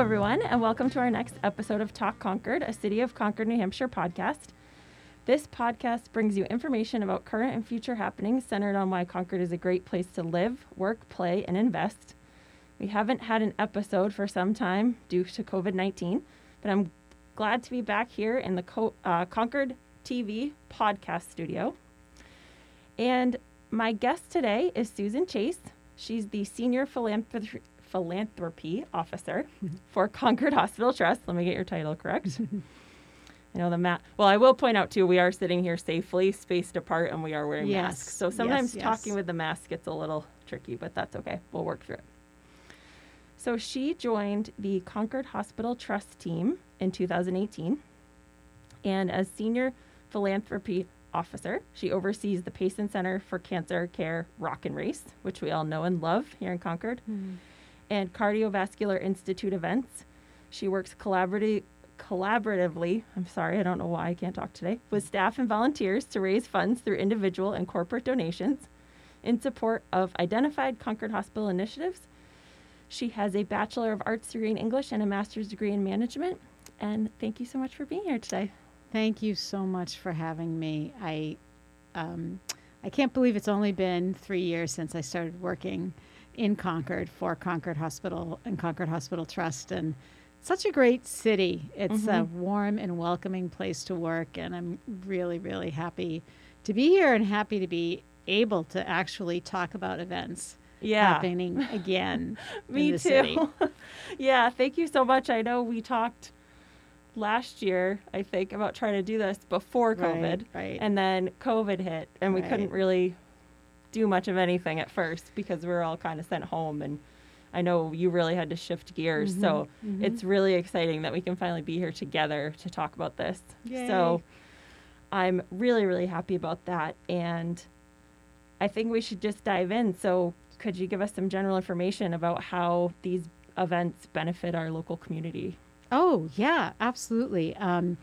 everyone, and welcome to our next episode of Talk Concord, a City of Concord, New Hampshire podcast. This podcast brings you information about current and future happenings centered on why Concord is a great place to live, work, play, and invest. We haven't had an episode for some time due to COVID 19, but I'm glad to be back here in the Co- uh, Concord TV podcast studio. And my guest today is Susan Chase. She's the Senior Philanthropy philanthropy officer for Concord Hospital Trust. Let me get your title correct. I know the mat. Well, I will point out too, we are sitting here safely, spaced apart, and we are wearing Yes, masks. So sometimes yes, talking with the mask gets a little tricky, but that's okay. We'll work through it. So she joined the Concord Hospital Trust team in 2018, and as senior philanthropy officer, she oversees the Payson Center for Cancer Care Rock and Race, which we all know and love here in Concord hmm. And Cardiovascular Institute events. She works collaboratively, collaboratively, I'm sorry, I don't know why I can't talk today, with staff and volunteers to raise funds through individual and corporate donations in support of identified Concord Hospital initiatives. She has a Bachelor of Arts degree in English and a Master's degree in Management. And thank you so much for being here today. Thank you so much for having me. I, um, I can't believe it's only been three years since I started working in Concord for Concord Hospital and Concord Hospital Trust, and such a great city. It's a mm-hmm. warm and welcoming place to work, and I'm really, really happy to be here and happy to be able to actually talk about events Yeah. happening again. Me too. Yeah, thank you so much. I know we talked last year, I think, about trying to do this before COVID. right. And then COVID hit, and we couldn't really do much of anything at first because we are all kind of sent home. And I know you really had to shift gears. So Mm-hmm, it's really exciting that we can finally be here together to talk about this. So I'm really, really happy about that. And I think we should just dive in. So, could you give us some general information about how these events benefit our local community? Oh, yeah, absolutely. Um,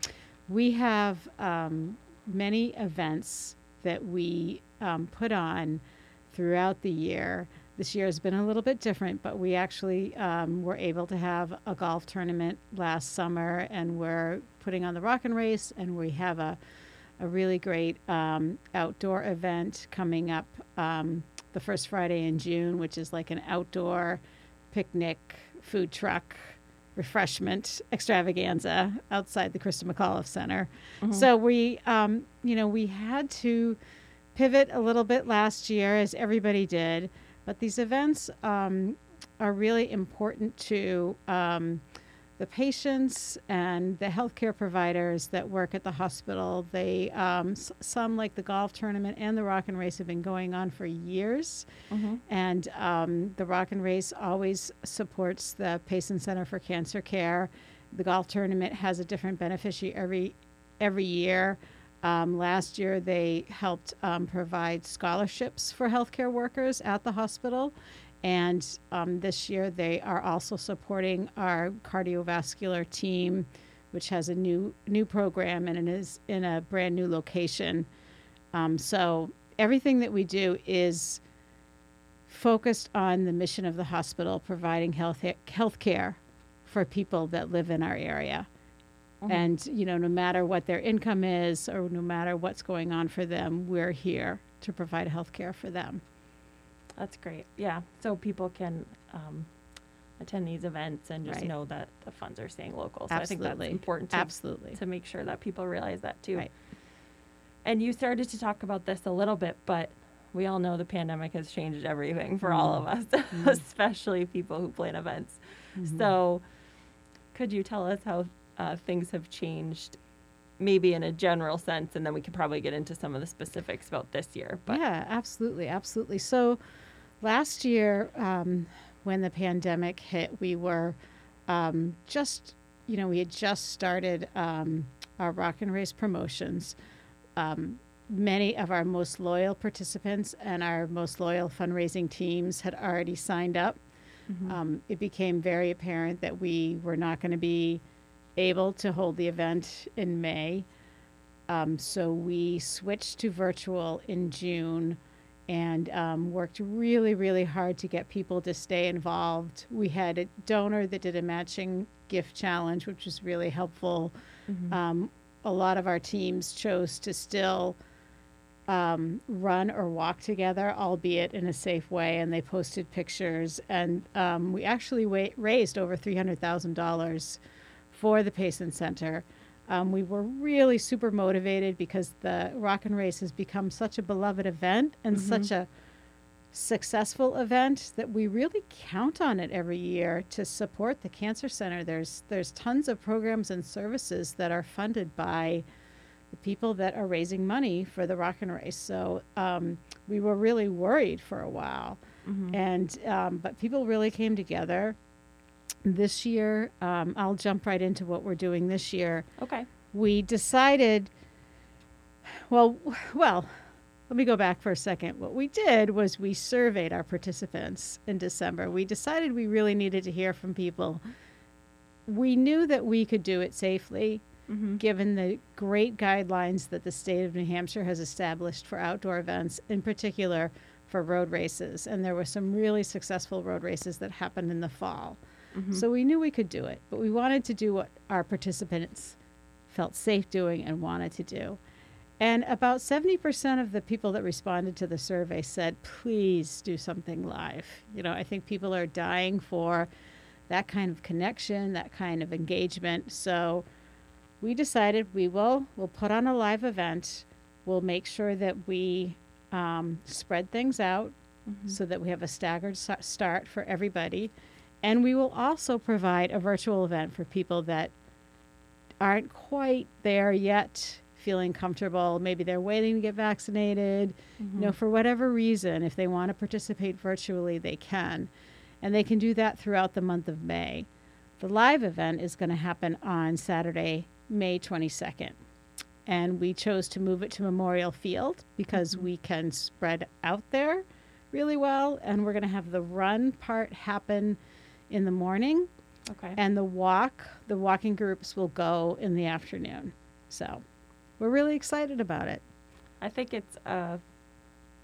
we have um, many events that we um, put on throughout the year. This year has been a little bit different, but we actually um, were able to have a golf tournament last summer, and we're putting on the Rock and Race, and we have a, a really great um, outdoor event coming up um, the first Friday in June, which is like an outdoor picnic, food truck, refreshment extravaganza outside the Christa McAuliffe Center. So we, um, you know, we had to pivot a little bit last year, as everybody did. But these events um, are really important to um, the patients and the healthcare providers that work at the hospital. They, um, s- some like the golf tournament and the rock and race, have been going on for years. And um, the Rock and Race always supports the Payson Center for Cancer Care. The golf tournament has a different beneficiary every every year. Um, last year, they helped um, provide scholarships for healthcare workers at the hospital. And um, this year, they are also supporting our cardiovascular team, which has a new new program and it is in a brand new location. Um, so everything that we do is focused on the mission of the hospital, providing health health care for people that live in our area. Mm-hmm. And you know, no matter what their income is, or no matter what's going on for them, we're here to provide health care for them. That's great. Yeah. So people can um, attend these events and just Right. know that the funds are staying local. So I think that's important to, Absolutely. to make sure that people realize that too. Right. And you started to talk about this a little bit, but we all know the pandemic has changed everything for all of mm-hmm. us, mm-hmm. especially people who plan events. So, could you tell us how uh, things have changed, maybe in a general sense, and then we could probably get into some of the specifics about this year. But yeah, absolutely, absolutely. So last year, um, when the pandemic hit, we were um, just, you know, we had just started um, our Rock and Race promotions. Um, many of our most loyal participants and our most loyal fundraising teams had already signed up. Um, it became very apparent that we were not going to be able to hold the event in May. Um, so we switched to virtual in June and um, worked really, really hard to get people to stay involved. We had a donor that did a matching gift challenge, which was really helpful. Um, a lot of our teams chose to still um, run or walk together, albeit in a safe way, and they posted pictures. And um, we actually wa- raised over $300,000 for the Payson Center. Um, we were really super motivated because the Rock and Race has become such a beloved event and such a successful event that we really count on it every year to support the cancer center. There's there's tons of programs and services that are funded by the people that are raising money for the rock and race. So um, we were really worried for a while. And um, but people really came together this year um, i'll jump right into what we're doing this year. Okay. we decided well well let me go back for a second. What we did was we surveyed our participants in december. We decided we really needed to hear from people. We knew that we could do it safely given the great guidelines that the state of new hampshire has established for outdoor events in particular for road races. And there were some really successful road races that happened in the fall so we knew we could do it but we wanted to do what our participants felt safe doing and wanted to do. And about 70% of the people that responded to the survey said, please do something live. You know, I think people are dying for that kind of connection, that kind of engagement. So we decided we will we'll put on a live event. We'll make sure that we um, spread things out so that we have a staggered start for everybody. And we will also provide a virtual event for people that aren't quite there yet, feeling comfortable. Maybe they're waiting to get vaccinated. You know, mm-hmm. for whatever reason, if they want to participate virtually, they can. And they can do that throughout the month of May. The live event is going to happen on Saturday, May 22nd. And we chose to move it to Memorial Field because mm-hmm. we can spread out there really well. And we're going to have the run part happen in the morning Okay. and the walk, the walking groups will go in the afternoon. So we're really excited about it. I think it's uh,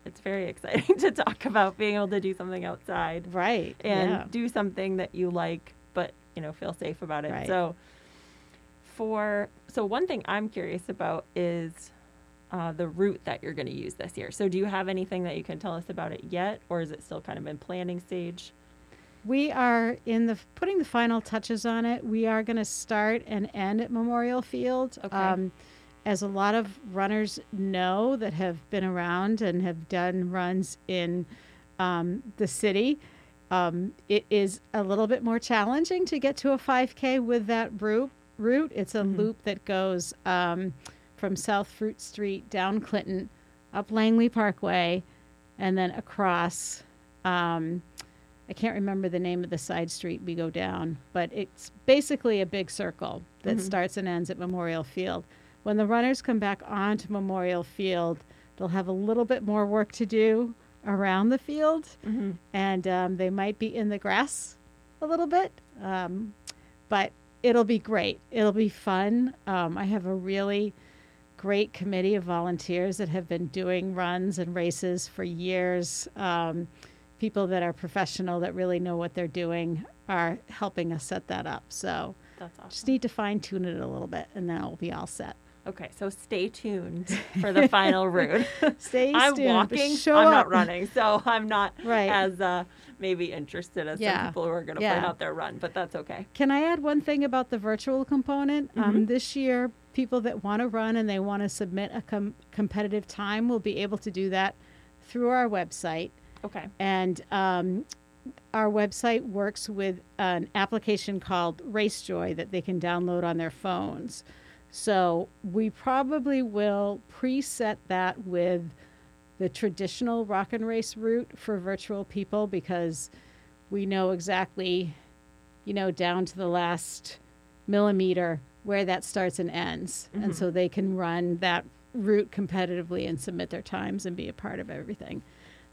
it's very exciting to talk about being able to do something outside Right. and yeah. do something that you like, but you know feel safe about it. Right. So, for so one thing I'm curious about is uh, the route that you're going to use this year. So, do you have anything that you can tell us about it yet, or is it still kind of in planning stage? We are in the putting the final touches on it. We are going to start and end at Memorial Field. Okay. as a lot of runners know that have been around and have done runs in um, the city, um, it is a little bit more challenging to get to a 5K with that route. Route. It's a loop that goes um, from South Fruit Street down Clinton, up Langley Parkway, and then across. Um, I can't remember the name of the side street we go down, but it's basically a big circle that starts and ends at Memorial Field. When the runners come back onto Memorial Field, they'll have a little bit more work to do around the field, and um, they might be in the grass a little bit, um, but it'll be great. It'll be fun. Um, I have a really great committee of volunteers that have been doing runs and races for years. Um, people that are professional that really know what they're doing are helping us set that up. So That's awesome. just need to fine tune it a little bit, and then it'll be all set. Okay, so stay tuned for the final route. Stay I'm tuned, walking. show I'm up. not running, so I'm not Right. as uh, maybe interested as Yeah. some people who are going to plan out their run. But that's okay. Can I add one thing about the virtual component? Um, this year, people that want to run and they want to submit a com- competitive time will be able to do that through our website. Okay. And um, our website works with an application called RaceJoy that they can download on their phones. So we probably will preset that with the traditional rock and race route for virtual people because we know exactly, you know, down to the last millimeter where that starts and ends. And so they can run that route competitively and submit their times and be a part of everything.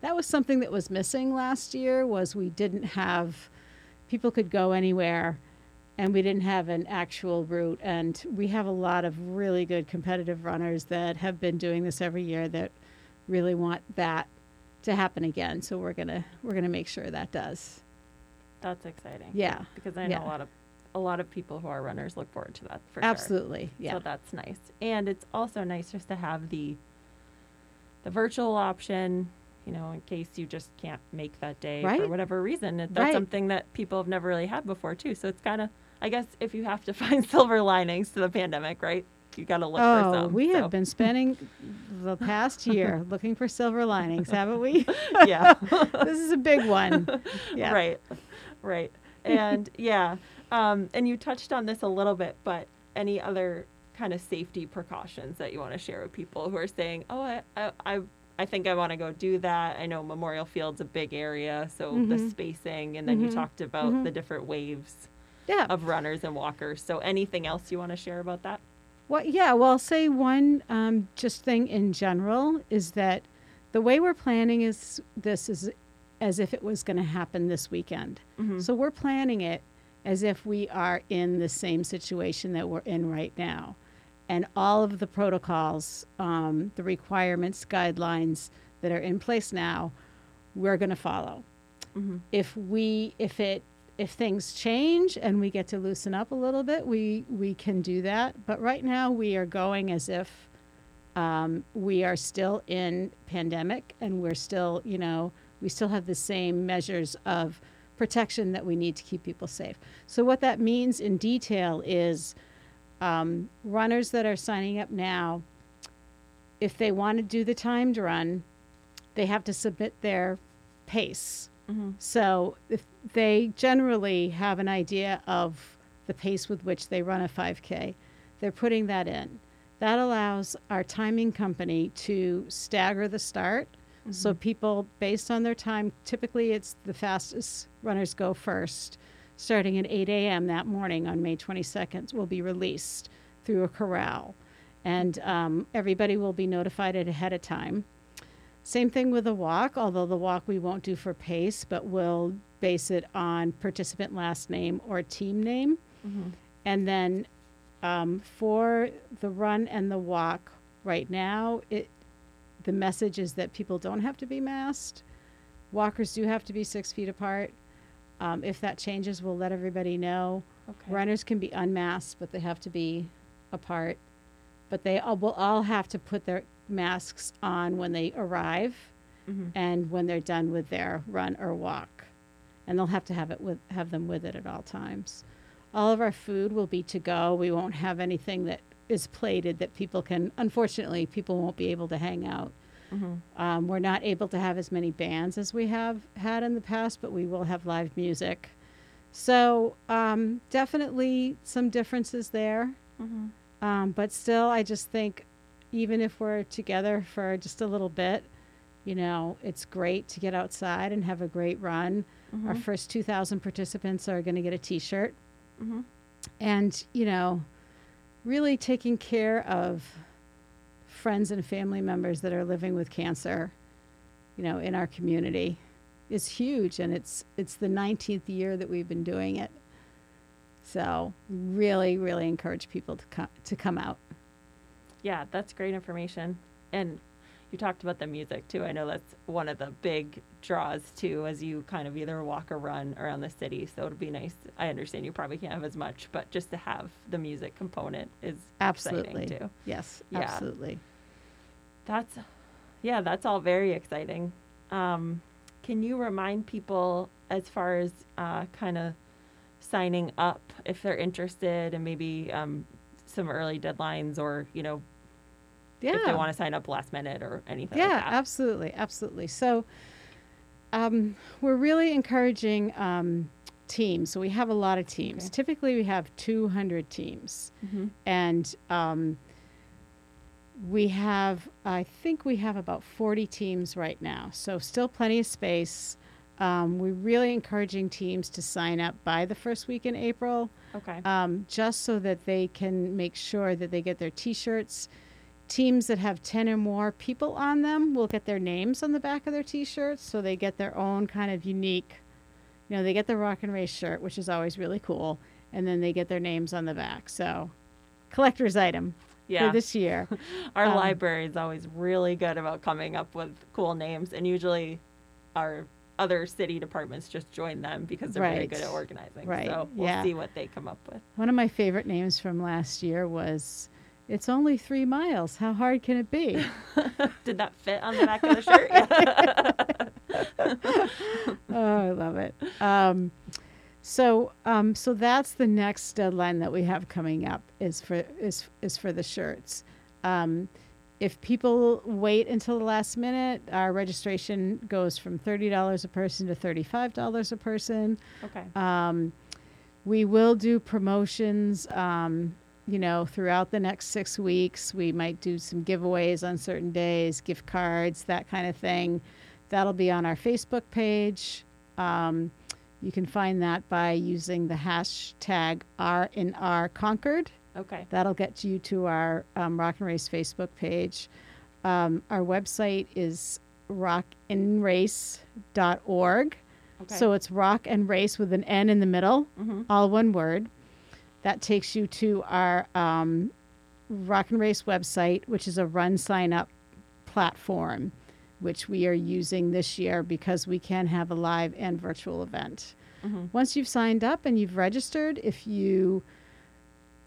That was something that was missing last year was we didn't have people could go anywhere and we didn't have an actual route and we have a lot of really good competitive runners that have been doing this every year that really want that to happen again. So we're gonna we're gonna make sure that does. That's exciting. Yeah, Because I know yeah. a lot of a lot of people who are runners look forward to that for sure. Absolutely. Yeah. So that's nice. And it's also nice just to have the the virtual option, you know, in case you just can't make that day for whatever reason. It- That's Right. something that people have never really had before too. So it's kind of I guess if you have to find silver linings to the pandemic, right? You got to look for oh, some. we have been spending the past year looking for silver linings, haven't we? yeah. this is a big one. Yeah. Right. Right. And yeah. Um, and you touched on this a little bit, but any other kind of safety precautions that you want to share with people who are saying, "Oh, I, I, I, I think I want to go do that." I know Memorial Field's a big area, so the Mhm. spacing, and then you Mhm. talked about Mhm. the different waves Yeah. of runners and walkers. So anything else you want to share about that? Well, yeah. Well, I'll say one um, just thing in general is that the way we're planning is this is as if it was going to happen this weekend. Mhm. So we're planning it as if we are in the same situation that we're in right now. And all of the protocols, um, the requirements, guidelines that are in place now, we're going to follow. Mhm. If we, if it, if things change and we get to loosen up a little bit, we we can do that. But right now we are going as if um, we are still in pandemic and we're still, you know, we still have the same measures of protection that we need to keep people safe. So what that means in detail is um, runners that are signing up now, if they want to do the timed run, they have to submit their pace. Mhm. So if they generally have an idea of the pace with which they run a 5K, they're putting that in. That allows our timing company to stagger the start. So people, based on their time, typically it's the fastest runners go first, starting at 8 a.m. that morning on May 22nd, will be released through a corral. And um, everybody will be notified it ahead of time. Same thing with the walk, although the walk we won't do for pace, but we'll base it on participant last name or team name. Mhm. And then um, for the run and the walk, right now, it the message is that people don't have to be masked. Walkers do have to be six feet apart. Um, if that changes, we'll let everybody know. Okay. Runners can be unmasked, but they have to be apart. But they all, will all have to put their masks on when they arrive Mhm. and when they're done with their run or walk. And they'll have to have it with have them with it at all times. All of our food will be to go. We won't have anything that is plated that people can unfortunately people won't be able to hang out. Mhm. Um, we're not able to have as many bands as we have had in the past, but we will have live music. So um, definitely some differences there. Mhm. Um, but still, I just think even if we're together for just a little bit, you know, it's great to get outside and have a great run. Our Mhm. first 2,000 participants are going to get a t shirt. Mhm. And, you know, really taking care of friends and family members that are living with cancer, you know, in our community is huge. And it's, it's the 19th year that we've been doing it. So really, really encourage people to come, to come out. Yeah, that's great information. And you talked about the music too. I know that's one of the big draws too, as you kind of either walk or run around the city. So it'd be nice. I understand you probably can't have as much, but just to have the music component is Absolutely. exciting too. Yes, Yeah. absolutely. That's, yeah, that's all very exciting. Um, can you remind people as far as uh, kind of signing up if they're interested and maybe um, some early deadlines or, you know, Yeah. if they want to sign up last minute or anything yeah, like that? absolutely, absolutely. So, um, we're really encouraging um, teams. So we have a lot of teams. Okay. Typically, we have 200 teams, Mhm. and um, we have, I think, we have about 40 teams right now. So still plenty of space. Um, we're really encouraging teams to sign up by the first week in April Okay. um, just so that they can make sure that they get their t-shirts teams that have 10 or more people on them will get their names on the back of their t-shirts so they get their own kind of unique you know they get the rock and race shirt which is always really cool and then they get their names on the back so collector's item Yeah. for this year. Our Um, library is always really good about coming up with cool names, and usually our other city departments just join them because they're very Right. good at organizing. Right, So we'll yeah. see what they come up with. One of my favorite names from last year was It's Only Three Miles. How hard can it be? Did that fit on the back of the shirt? oh, I love it. Um, so, um, so that's the next deadline that we have coming up is for is is for the shirts. Um, if people wait until the last minute, our registration goes from thirty dollars a person to thirty five dollars a person. okay. Um, we will do promotions, um, you know, throughout the next six weeks. We might do some giveaways on certain days, gift cards, that kind of thing. That'll be on our Facebook page. Um, you can find that by using the hashtag R in R Concord. Okay. That'll get you to our um, Rock and Race Facebook page. Um, our website is rockinrace.org. Okay. So it's rock and race with an N in the middle, Mhm. all one word. That takes you to our um, Rock and Race website, which is a run sign up platform, which we are using this year because we can have a live and virtual event. Mhm. Once you've signed up and you've registered, if you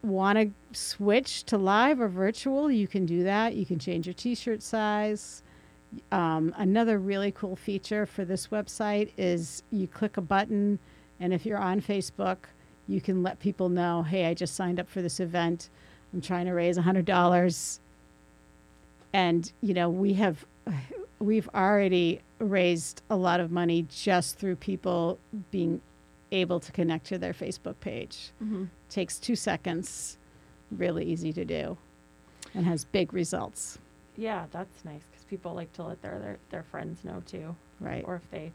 want to switch to live or virtual, you can do that. You can change your t shirt size. Um, another really cool feature for this website is you click a button, and if you're on Facebook, you can let people know, hey, I just signed up for this event. I'm trying to raise $100. And, you know, we have, we've already raised a lot of money just through people being able to connect to their Facebook page. Mhm. Takes two seconds, really easy to do, and has big results. Yeah, that's nice because people like to let their, their their friends know too, Right. or if they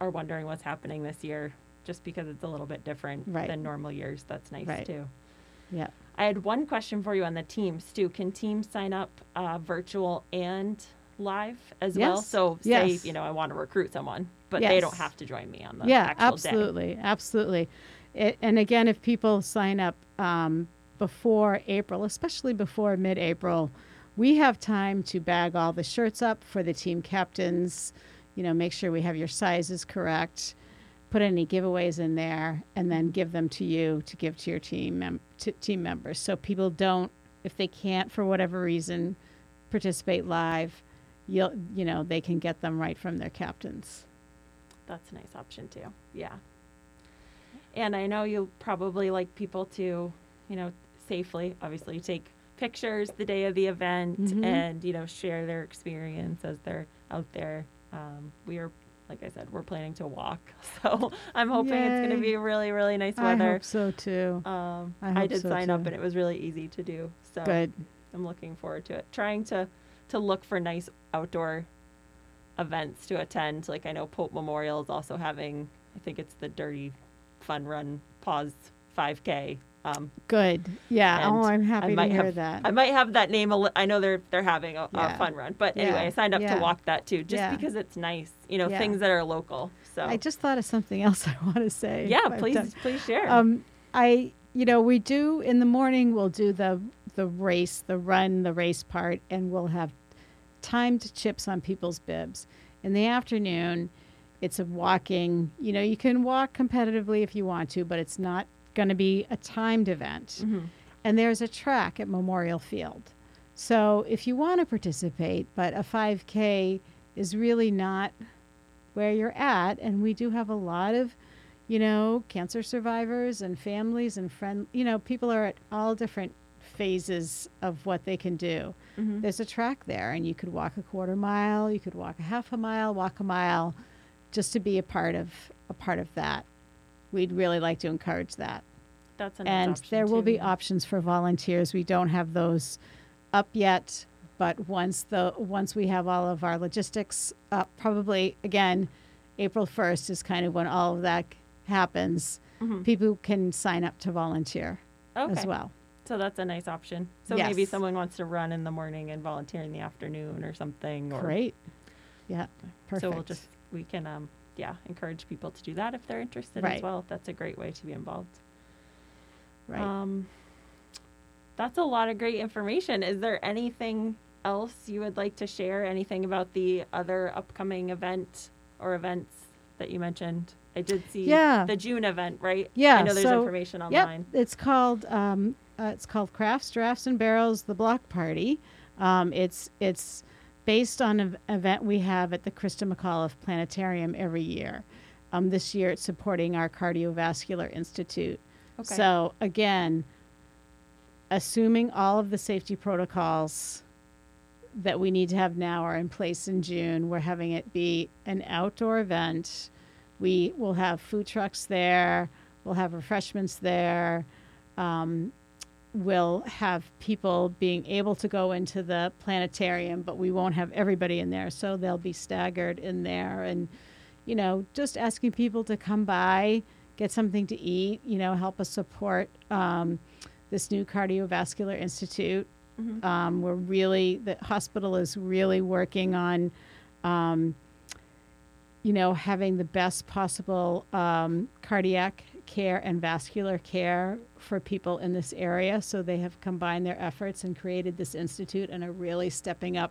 are wondering what's happening this year, just because it's a little bit different Right. than normal years. That's nice Right. too. Yeah. I had one question for you on the teams Stu. Can teams sign up uh, virtual and live as well? So say Yes. you know I want to recruit someone, but they don't have to join me on the yeah, actual day. absolutely, absolutely. It, and again, if people sign up um, before April, especially before mid-April, we have time to bag all the shirts up for the team captains. You know, make sure we have your sizes correct. Put any giveaways in there, and then give them to you to give to your team mem- to team members. So people don't, if they can't for whatever reason, participate live. You'll, you know, they can get them right from their captains. That's a nice option too. Yeah. And I know you probably like people to, you know, safely, obviously, take pictures the day of the event Mhm. and, you know, share their experience as they're out there. Um, we are, like I said, we're planning to walk. So I'm hoping it's going to be really, really nice I weather. hope so too. Um, I I, did so, sign up and it was really easy to do. So Good. I'm looking forward to it. Trying to to look for nice outdoor events to attend. Like I know Pope Memorial is also having. I think it's the Dirty Fun Run Pause 5K. Um, Good. Yeah. Oh, I'm I happy to hear have. that. I might have that name. A li- I know they're they're having a, Yeah. a fun run, but anyway, Yeah. I signed up Yeah. to walk that too, just because it's nice. You know, things that are local. So I just thought of something else I want to say. yeah, please done- please share. Um, I, you know, we do in the morning. We'll do the the race, the run, the race part, and we'll have timed chips on people's bibs. In the afternoon, it's a walking. You know, you can walk competitively if you want to, but it's not going to be a timed event. Mhm. And there's a track at Memorial Field. So if you want to participate, but a 5K is really not where you're at, and we do have a lot of, you know, cancer survivors and families and friend, you know, people are at all different phases of what they can do. Mhm. There's a track there, and you could walk a quarter mile, you could walk a half a mile, walk a mile, just to be a part of a part of that. We'd really like to encourage that That's a nice and there will too. be options for volunteers. We don't have those up yet, but once the once we have all of our logistics up, probably again, April first is kind of when all of that happens. Mhm. People can sign up to volunteer okay. as well. So that's a nice option. So maybe someone wants to run in the morning and volunteer in the afternoon or something. Or, Great. Yeah. Perfect. So we'll just we can um yeah encourage people to do that if they're interested Right. as well. That's a great way to be involved. right. Um, That's a lot of great information. Is there anything else you would like to share? Anything about the other upcoming event or events that you mentioned? I did see Yeah. the June event, right? Yeah, I know there's so- information online. Yep, it's called um, uh, it's called Crafts, Drafts, and Barrels: The Block Party. Um, it's it's based on an event we have at the Christa McAuliffe Planetarium every year. Um, this year, it's supporting our Cardiovascular Institute. Okay. So again, assuming all of the safety protocols that we need to have now are in place in June, we're having it be an outdoor event. We will have food trucks there. We'll have refreshments there. Um, we'll have people being able to go into the planetarium, but we won't have everybody in there. So they'll be staggered in there. And, you know, just asking people to come by, get something to eat, you know, help us support um, this new cardiovascular institute. Mhm. Um, we're really, the hospital is really working on, um, you know, having the best possible um, cardiac care and vascular care for people in this area. So they have combined their efforts and created this institute and are really stepping up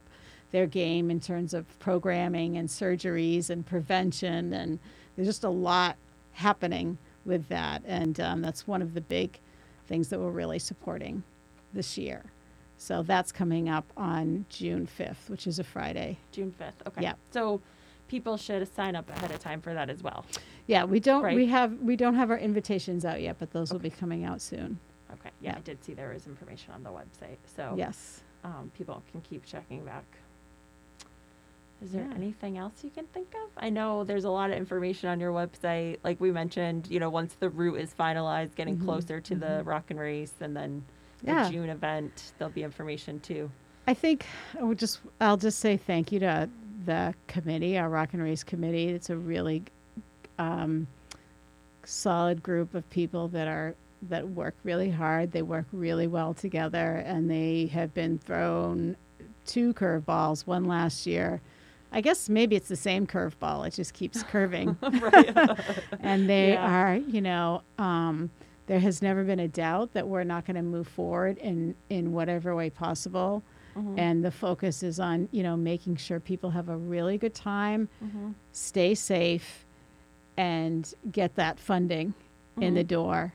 their game in terms of programming and surgeries and prevention. And there's just a lot happening with that. And um, that's one of the big things that we're really supporting this year. So that's coming up on June 5th, which is a Friday. June 5th. Okay. Yeah. So people should sign up ahead of time for that as well. Yeah, we don't Right. we have we don't have our invitations out yet, but those will be coming out soon. Okay. Yeah, Yeah. I did see there was information on the website. So Yes. um, people can keep checking back. Is there Yeah. anything else you can think of? I know there's a lot of information on your website. Like we mentioned, you know, once the route is finalized, getting Mhm, closer to the rock and race, and then the June event, there'll be information too. I think I would just I'll just say thank you to the committee, our Rock and Race committee. It's a really um, solid group of people that are that work really hard. They work really well together, and they have been thrown two curveballs. One last year. I guess maybe it's the same curveball. It just keeps curving. and they Yeah. are, you know, um, there has never been a doubt that we're not going to move forward in in whatever way possible. Mhm. And the focus is on, you know, making sure people have a really good time, Mhm. stay safe, and get that funding in the Mhm. door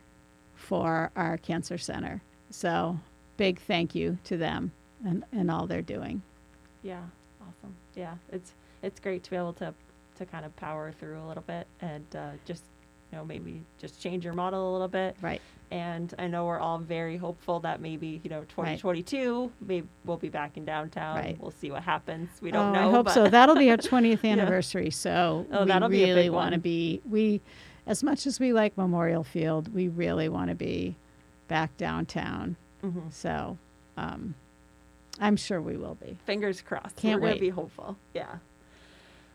for our cancer center. So, big thank you to them and, and all they're doing. Yeah, awesome. Yeah, it's it's great to be able to to kind of power through a little bit and uh, just you know maybe just change your model a little bit. Right. And I know we're all very hopeful that maybe you know 2022 maybe we'll be back in downtown. Right. We'll see what happens. We don't oh, know. I hope so. That'll be our 20th Yeah. anniversary. So Oh, we that'll really want to be we, as much as we like Memorial Field, we really want to be back downtown. Mhm. So um, I'm sure we will be. Fingers crossed. Can't we're wait. be hopeful. Yeah.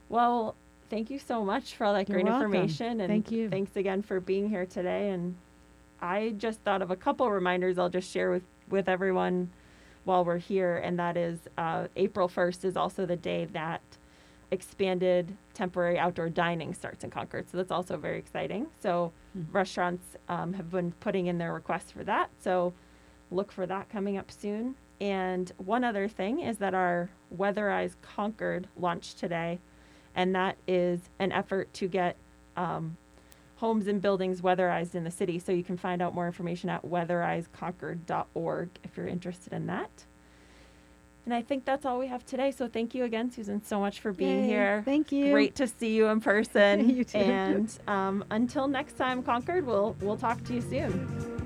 Well, thank you so much for all that You're great welcome. information and Thank you. thanks again for being here today and I just thought of a couple reminders I'll just share with with everyone while we're here and that is uh, April 1st is also the day that expanded temporary outdoor dining starts in Concord. So that's also very exciting. So Mhm. restaurants um, have been putting in their requests for that. So look for that coming up soon. And one other thing is that our Weatherize Concord launched today, and that is an effort to get um, homes and buildings weatherized in the city. So you can find out more information at weatherizeconcord.org if you're interested in that. And I think that's all we have today. So thank you again, Susan, so much for being Yay. here. Thank you. Great to see you in person. You too. And um, until next time, Concord, we'll we'll talk to you soon.